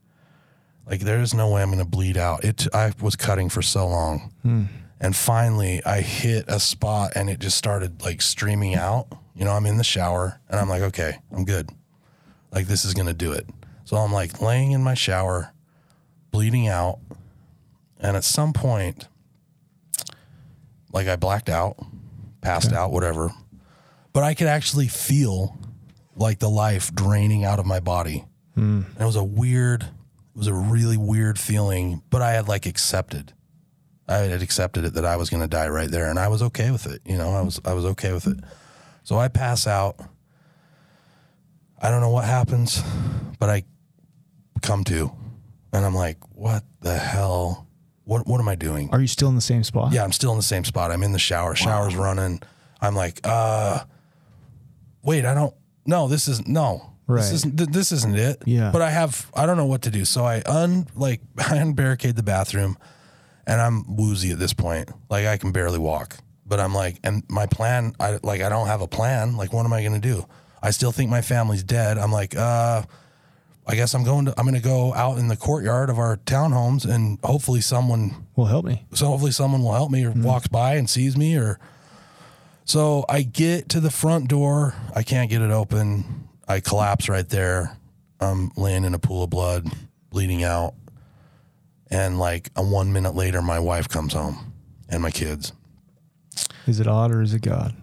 like there is no way i'm going to bleed out it i was cutting for so long hmm. and finally i hit a spot and it just started like streaming out you know i'm in the shower and i'm like okay i'm good like this is going to do it so i'm like laying in my shower bleeding out and at some point like i blacked out passed out whatever but I could actually feel like the life draining out of my body. Hmm. And it was a weird, it was a really weird feeling, but I had like accepted. I had accepted it that I was going to die right there and I was okay with it. You know, I was I was okay with it. So I pass out. I don't know what happens, but I come to and I'm like, what the hell? What what am I doing? Are you still in the same spot? Yeah, I'm still in the same spot. I'm in the shower. Shower's running. I'm like, uh, wait, I don't. No, this isn't. no. This Right. isn't. th- This isn't it. Yeah. But I have. I don't know what to do. So I un like I unbarricade the bathroom, and I'm woozy at this point. Like I can barely walk. But I'm like, and my plan. I like. I don't have a plan. Like, what am I gonna do? I still think my family's dead. I'm like, uh. I guess I'm going to. I'm going to go out in the courtyard of our townhomes, and hopefully someone will help me. so hopefully someone will help me or mm-hmm. walks by and sees me or so I get to the front door. I can't get it open. I collapse right there. I'm laying in a pool of blood, bleeding out. And like a one minute later, my wife comes home and my kids. Is it odd or is it God?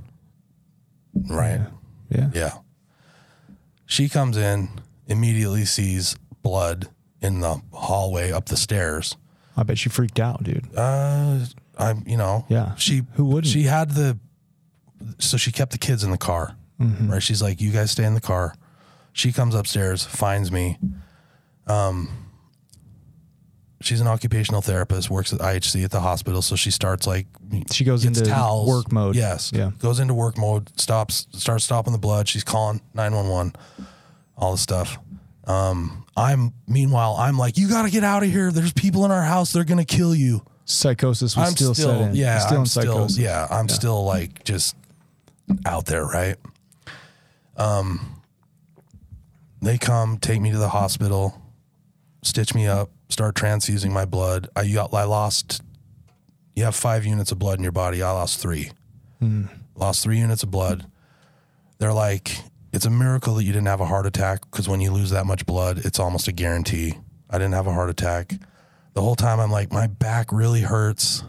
Right. Yeah. Yeah. She comes in, immediately sees blood in the hallway up the stairs. I bet she freaked out, dude. Uh, I'm, you know, Yeah. She Who wouldn't? She had the, so she kept the kids in the car, Mm-hmm. right? She's like, "You guys stay in the car." She comes upstairs, finds me. Um, she's an occupational therapist, works at IHC at the hospital, so she starts like She goes into towels. work mode. Yes, Yeah. goes into work mode. Stops, starts stopping the blood. She's calling nine one one, all the stuff. Um, I'm meanwhile, I'm like, you got to get out of here. There's people in our house. They're gonna kill you. Psychosis was I'm still, still, set in. yeah, still I'm in still, yeah, I'm still like just out there, right? Um, they come, take me to the hospital, stitch me up, start transfusing my blood. I I lost. You have five units of blood in your body. I lost three. Lost three units of blood. They're like, it's a miracle that you didn't have a heart attack because when you lose that much blood, it's almost a guarantee. I didn't have a heart attack. The whole time I'm like, my back really hurts.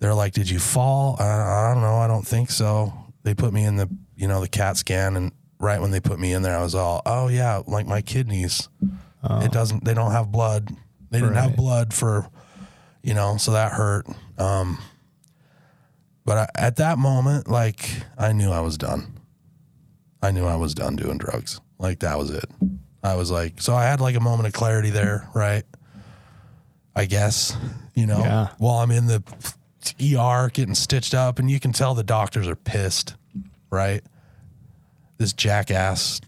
They're like, did you fall? I, I don't know. I don't think so. They put me in the, you know, the CAT scan. And right when they put me in there, I was all, oh yeah, like my kidneys, it doesn't, they don't have blood. They didn't have blood for, you know, so that hurt. Um, but I, at that moment, like I knew I was done. I knew I was done doing drugs. Like that was it. I was like, so I had like a moment of clarity there, right? I guess, you know, Yeah. while I'm in the ER getting stitched up, and you can tell the doctors are pissed, right? This jackass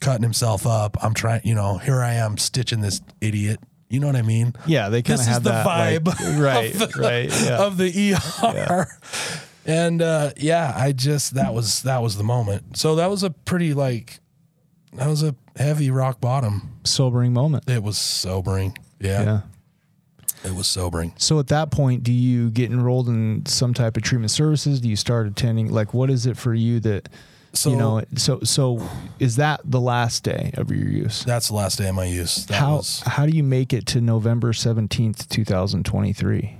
cutting himself up. I'm trying, you know, here I am stitching this idiot. You know what I mean? Yeah, they kind of have the that vibe like- right, of the, right, yeah. of the ER. And uh, yeah, I just that was that was the moment. So that was a pretty like that was a heavy rock bottom. sobering moment. It was sobering. Yeah. Yeah. It was sobering. So at that point, do you get enrolled in some type of treatment services? Do you start attending? Like, what is it for you that So you know? So so is that the last day of your use? that's the last day of my use. That how was how do you make it to November seventeenth, two thousand twenty three?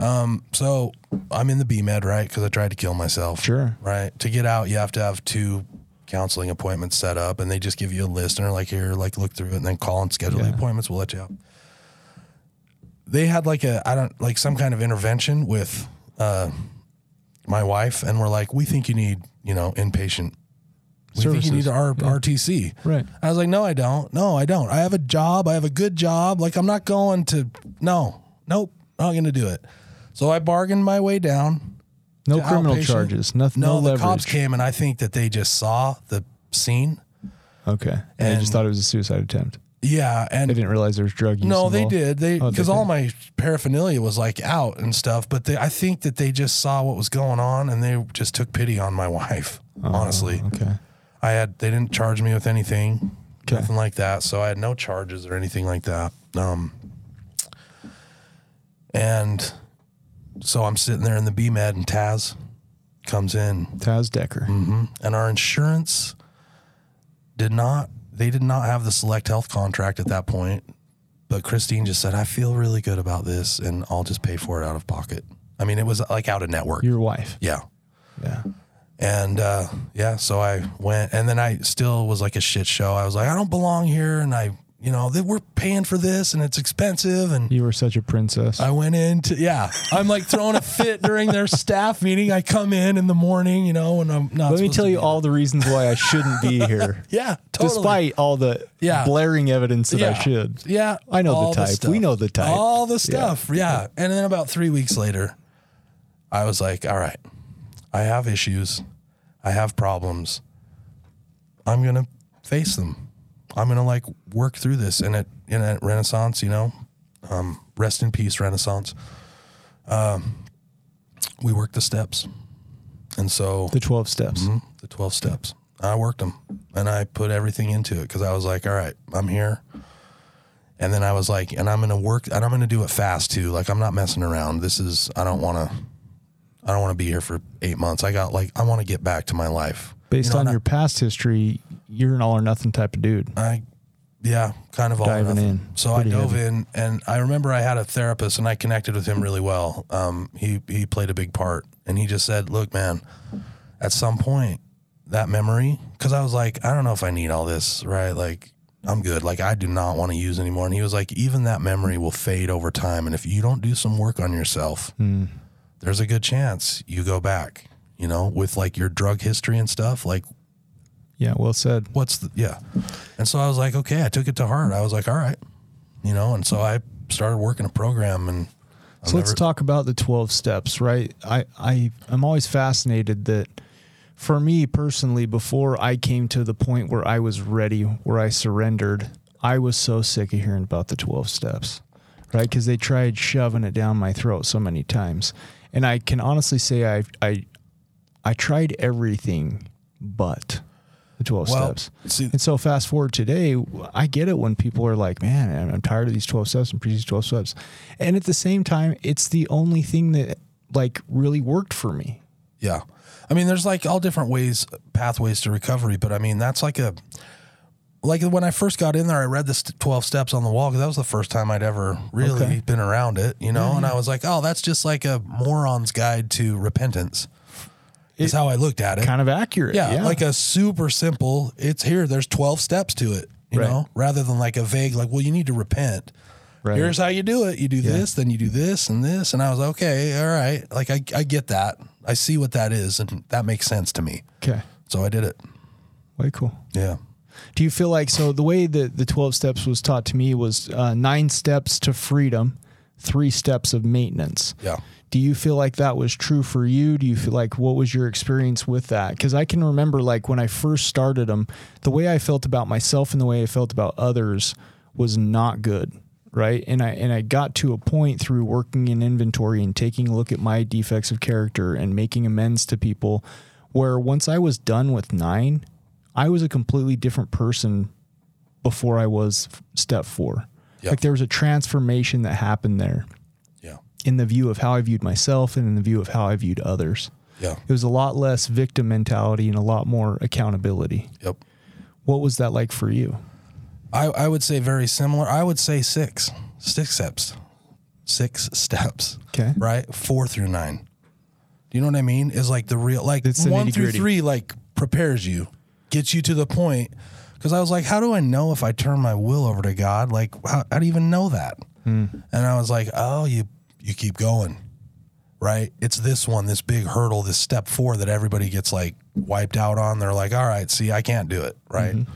So I'm in the B med, right? Because I tried to kill myself. Sure. Right. To get out, you have to have two counseling appointments set up, and they just give you a list and are like, here, like look through it, and then call and schedule the appointments. We'll let you out. They had like a I don't like some kind of intervention with uh, my wife, and we're like, we think you need you know inpatient. We think you need Services. R- RTC. Right. I was like, no, I don't. No, I don't. I have a job. I have a good job. Like, I'm not going to, no, nope, not going to do it. So I bargained my way down. No criminal outpatient. charges. Nothing. No, No, the leverage. cops came and I think that they just saw the scene. Okay. And, they just thought it was a suicide attempt. Yeah. And They didn't realize there was drug use. no, they did. They, Oh, because they all my paraphernalia was like out and stuff, but they, I think that they just saw what was going on and they just took pity on my wife, honestly. Oh, Okay. I had they didn't charge me with anything, Okay. nothing like that. So I had no charges or anything like that. Um, and so I'm sitting there in the B med, and Taz comes in, Taz Decker. and our insurance did not. They did not have the Select Health contract at that point. But Christine just said, "I feel really good about this, and I'll just pay for it out of pocket." I mean, it was like out of network. Your wife. yeah. Yeah. And uh, yeah, so I went, and then I still was like a shit show. I was like, I don't belong here, and I, you know, they, we're paying for this, and it's expensive, and You were such a princess. I went into yeah, I'm like throwing a fit during their staff meeting. I come in in the morning, you know, and I'm not. Let me tell you all the reasons why I shouldn't be here. Yeah, totally. Despite all the Yeah. blaring evidence that I should. Yeah, I know the type. stuff. We know the type. All the stuff. Yeah. And then about three weeks later, I was like, all right, I have issues. I have problems. I'm going to face them. I'm going to like work through this. And at, in at Renaissance, you know, um, rest in peace, Renaissance. Um, we worked the steps. And so The 12 steps. Mhm, the 12 steps. I worked them and I put everything into it because I was like, all right, I'm here. And then I was like, and I'm going to work and I'm going to do it fast too. Like, I'm not messing around. This is, I don't want to, I don't want to be here for eight months. I got like, I want to get back to my life. Based You know, on your past history, you're an all or nothing type of dude. I, yeah, kind of all or Diving nothing. in. So Pretty I dove heavy. in, and I remember I had a therapist, and I connected with him really well. Um, he he played a big part, and he just said, "Look, man, at some point, that memory, because I was like, I don't know if I need all this, right? Like, I'm good. Like, I do not want to use anymore." And he was like, "Even that memory will fade over time, and if you don't do some work on yourself, Hmm. there's a good chance you go back." You know, with like your drug history and stuff, like Yeah, well said. what's the yeah and so i was like okay i took it to heart i was like all right you know and so i started working a program and I've So let's talk about the 12 steps, right? I, I, I'm always fascinated that for me personally, before I came to the point where I was ready, where I surrendered, I was so sick of hearing about the 12 steps, right? Because they tried shoving it down my throat so many times. And I can honestly say I, I, I tried everything but the 12 Well, steps. see- and so fast forward today, I get it when people are like, man, I'm- tired of these 12 steps and these 12 steps. And at the same time, it's the only thing that like really worked for me. yeah i mean there's like all different ways pathways to recovery but i mean that's like a like when i first got in there i read the 12 steps on the wall because that was the first time i'd ever really Okay. been around it you know and i was like oh that's just like a moron's guide to repentance is how i looked at it Kind of accurate. Yeah, Yeah. like a super simple. It's here. There's 12 steps to it. You Right. know, rather than like a vague, like, well, you need to repent. Right. Here's how you do it. You do this, then you do this and this. And I was like, okay, all right. Like I, I get that. I see what that is, and that makes sense to me. okay. So I did it. Way cool. Yeah. Do you feel like so the way that the 12 steps was taught to me was uh, nine steps to freedom, three steps of maintenance. Yeah. Do you feel like that was true for you? Do you feel like what was your experience with that? Because I can remember like when I first started them, the way I felt about myself and the way I felt about others was not good. Right. And I and I got to a point through working in inventory and taking a look at my defects of character and making amends to people where once I was done with nine, I was a completely different person before I was step four. Yeah. Like there was a transformation that happened there Yeah. in the view of how I viewed myself and in the view of how I viewed others. Yeah. It was a lot less victim mentality and a lot more accountability. Yep. What was that like for you? I, I would say very similar. I would say six, six steps, six steps. Okay. Right. Four through nine. Do you know what I mean? Is like the real, like It's one through three, like prepares you, gets you to the point. Cause I was like, how do I know if I turn my will over to God? Like, how, how do you even know that? Hmm. And I was like, oh, you, you keep going. Right. It's this one, this big hurdle, this step four that everybody gets like wiped out on. They're like, all right, see, I can't do it. Right. Mm-hmm.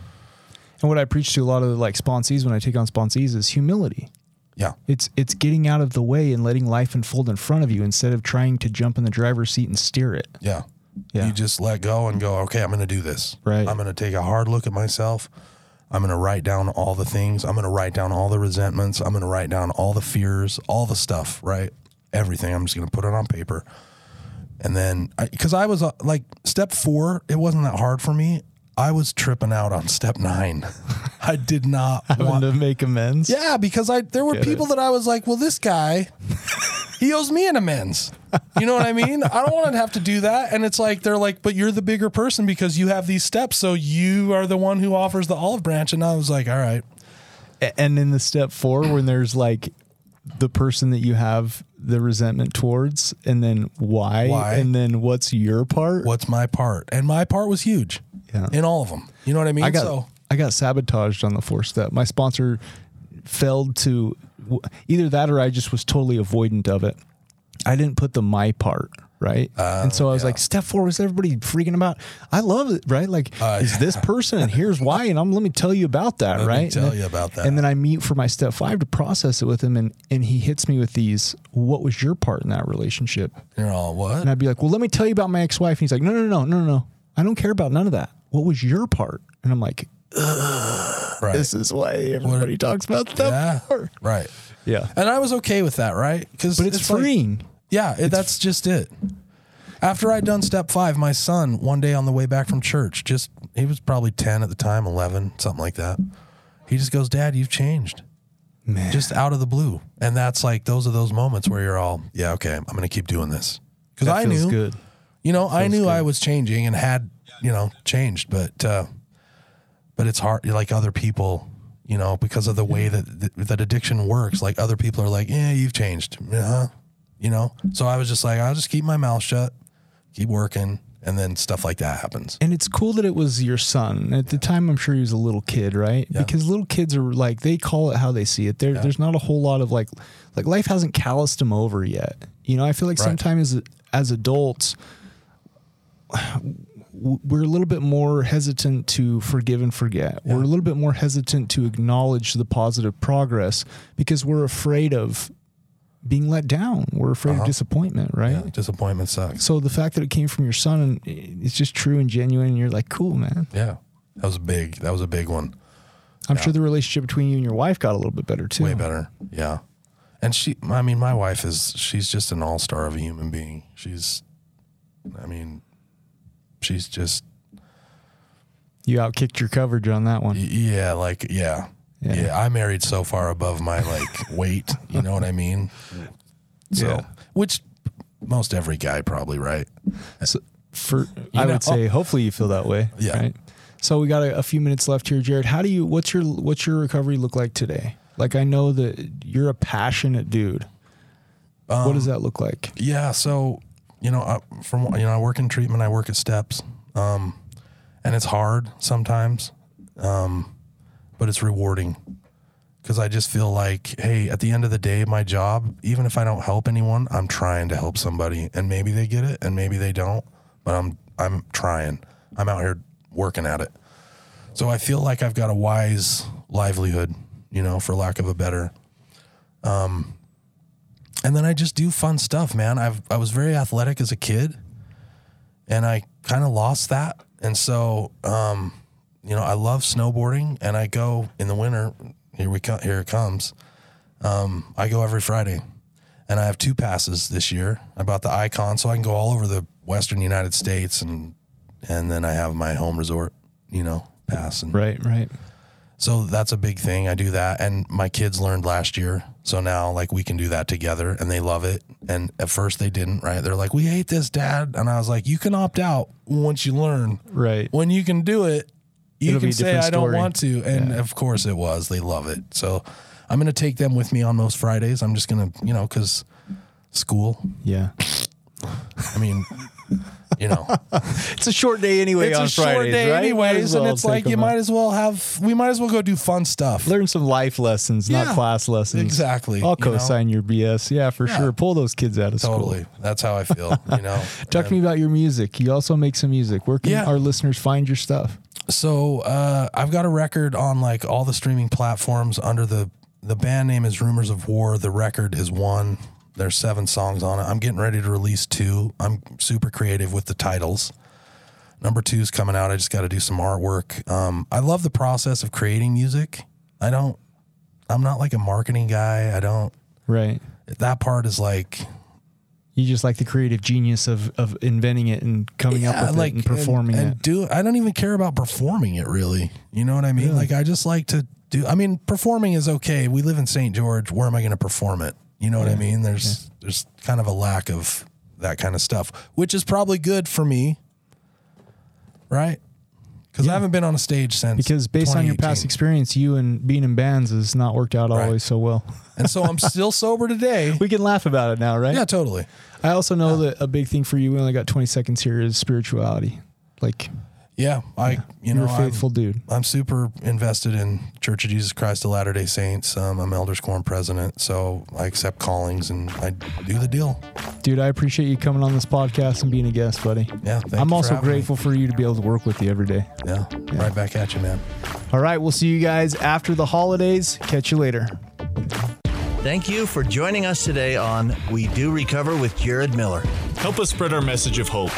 And what I preach to a lot of like sponsees when I take on sponsees is humility. Yeah. It's it's getting out of the way and letting life unfold in front of you instead of trying to jump in the driver's seat and steer it. Yeah. Yeah. You just let go and go, okay, I'm going to do this. Right. I'm going to take a hard look at myself. I'm going to write down all the things. I'm going to write down all the resentments. I'm going to write down all the fears, all the stuff, right? Everything. I'm just going to put it on paper. And then, because I, was uh, like, step four, it wasn't that hard for me. I was tripping out on step nine. I did not want to make amends. yeah, because I there were Get people it. that I was like, well, this guy, he owes me an amends. You know what I mean? I don't want to have to do that. And it's like they're like, but you're the bigger person because you have these steps, so you are the one who offers the olive branch. And I was like, all right, And in the step four, when there's like the person that you have the resentment towards, and then why, Why? and then what's your part? what's my part? And my part was huge Yeah. in all of them. You know what I mean? I got so I got sabotaged on the fourth step. My sponsor failed to either that or I just was totally avoidant of it. I didn't put the my part right, and so I was like, step four was everybody freaking about. I love it, right? Like, Uh, is this person, and here's why, and I'm let me tell you about that, Let me right? tell then- you about that. And then I meet for my step five to process it with him, and and he hits me with these. What was your part in that relationship? you're all what? And I'd be like, well, let me tell you about my ex-wife. And he's like, no, no, no, no, no, no. I don't care about none of that. What was your part? And I'm like, right. this is why everybody talks about step yeah. four. Right. Yeah. And I was okay with that, right? Because But it's, freeing. Yeah, it, that's just it. After I'd done step five, my son, one day on the way back from church, just, he was probably 10 at the time, 11, something like that. He just goes, Dad, you've changed. Man. Just out of the blue. And that's like, those are those moments where you're all, yeah, okay, I'm going to keep doing this. Because That I feels knew, good. you know, I knew good. I was changing and had, you know, changed, but, uh, but it's hard, like other people, you know, because of the way that that addiction works. Like other people are like, yeah, you've changed, uh-huh. you know. So I was just like, I'll just keep my mouth shut, keep working, and then stuff like that happens. And it's cool that it was your son. At the time, I'm sure he was a little kid, right? Yeah. Because little kids are like they call it how they see it. There, there's not a whole lot of like, like life hasn't calloused them over yet. You know, I feel like Right. sometimes as adults, w- we're a little bit more hesitant to forgive and forget. We're a little bit more hesitant to acknowledge the positive progress because we're afraid of being let down. We're afraid of disappointment, right? Uh-huh. Yeah, disappointment sucks. So the fact that it came from your son and it's just true and genuine, and you're like, cool, man. Yeah, that was big. That was a big one. I'm sure the relationship between you and your wife got a little bit better too. Way better. Yeah. And she, I mean, my wife is, she's just an all star of a human being. She's, I mean, she's just, You outkicked your coverage on that one. yeah, like, yeah. Yeah. Yeah. I married so far above my like weight. You know what I mean? So, Yeah. which most every guy probably, right? So for I know- would say, hopefully you feel that way. Yeah. Right. So we got a, a few minutes left here, Jared. How do you? What's your What's your recovery look like today? Like I know that you're a passionate dude. what Um, does that look like? Yeah. So, you know, I, from you know, I work in treatment. I work at Steps, um, and it's hard sometimes, um, but it's rewarding because I just feel like, hey, at the end of the day, my job, even if I don't help anyone, I'm trying to help somebody, and maybe they get it, and maybe they don't, but I'm I'm trying. I'm out here working at it. So I feel like I've got a wise livelihood, you know, for lack of a better and then I just do fun stuff, man. I've I was very athletic as a kid, and I kind of lost that, and so um, you know I love snowboarding, and I go in the winter. Here we come. Here it comes. Um, I go every Friday, and I have two passes this year. I bought the Ikon, so I can go all over the Western United States, and and then I have my home resort, you know, pass, and Right. Right. So that's a big thing. I do that. And my kids learned last year. So now, like, we can do that together and they love it. And at first, they didn't, right? They're like, we hate this, dad. And I was like, you can opt out once you learn. Right. When you can do it, you It'll can say, I don't want to. And of course, it was. They love it. So I'm going to take them with me on most Fridays. I'm just going to, you know, because school, Yeah. I mean, you know, It's a short day anyway it's a short day right? Anyways. as and it's like, you might as well have, we might as well go do fun stuff. learn some life lessons, Yeah. not class lessons. Exactly, I'll you know? co-sign your BS. Yeah, for sure. Pull those kids out of school. Totally. school. That's how I feel, you know. Talk to me about your music. You also make some music. Where can Yeah. our listeners find your stuff? So uh, I've got a record on like all the streaming platforms under the the band name is Rumors of War. The record is one. There's seven songs on it. I'm getting ready to release two. I'm super creative with the titles. Number two's coming out. I just got to do some artwork. Um, I love the process of creating music. I don't. I'm not like a marketing guy. I don't. Right. That part is like You just like the creative genius of of inventing it and coming up with it and performing and, it. do I don't even care about performing it really. You know what I mean? Like I just like to do I mean performing is okay. We live in St. George. Where am I going to perform it? You know what I mean? There's there's kind of a lack of that kind of stuff, which is probably good for me. Right? Cuz I haven't been on a stage since Because based on your past 2018. experience, you and being in bands has not worked out always so well. and so I'm still sober today. We can laugh about it now, right? Yeah, totally. I also know that a big thing for you, we only got 20 seconds here, is spirituality. Like, Yeah, I you you're know a I'm- faithful dude. I'm super invested in Church of Jesus Christ of Latter Day Saints. Um, I'm Elders Quorum president, so I accept callings and I do the deal. Dude, I appreciate you coming on this podcast and being a guest, buddy. Yeah, thank I'm you for also me. grateful for you to be able to work with you every day. Yeah, right back at you, man. All right, we'll see you guys after the holidays. Catch you later. Thank you for joining us today on We Do Recover with Jared Miller. Help us spread our message of hope.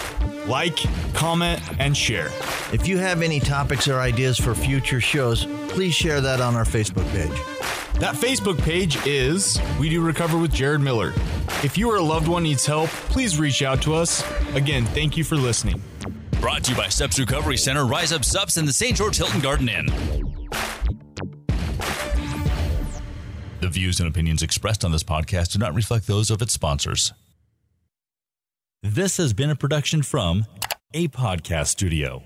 Like, comment, and share. If you have any topics or ideas for future shows, please share that on our Facebook page. That Facebook page is We Do Recover with Jared Miller. If you or a loved one needs help, please reach out to us. Again, thank you for listening. Brought to you by Steps Recovery Center, Rise Up Sups, and the St. George Hilton Garden Inn. Views and opinions expressed on this podcast do not reflect those of its sponsors. This has been a production from a podcast studio.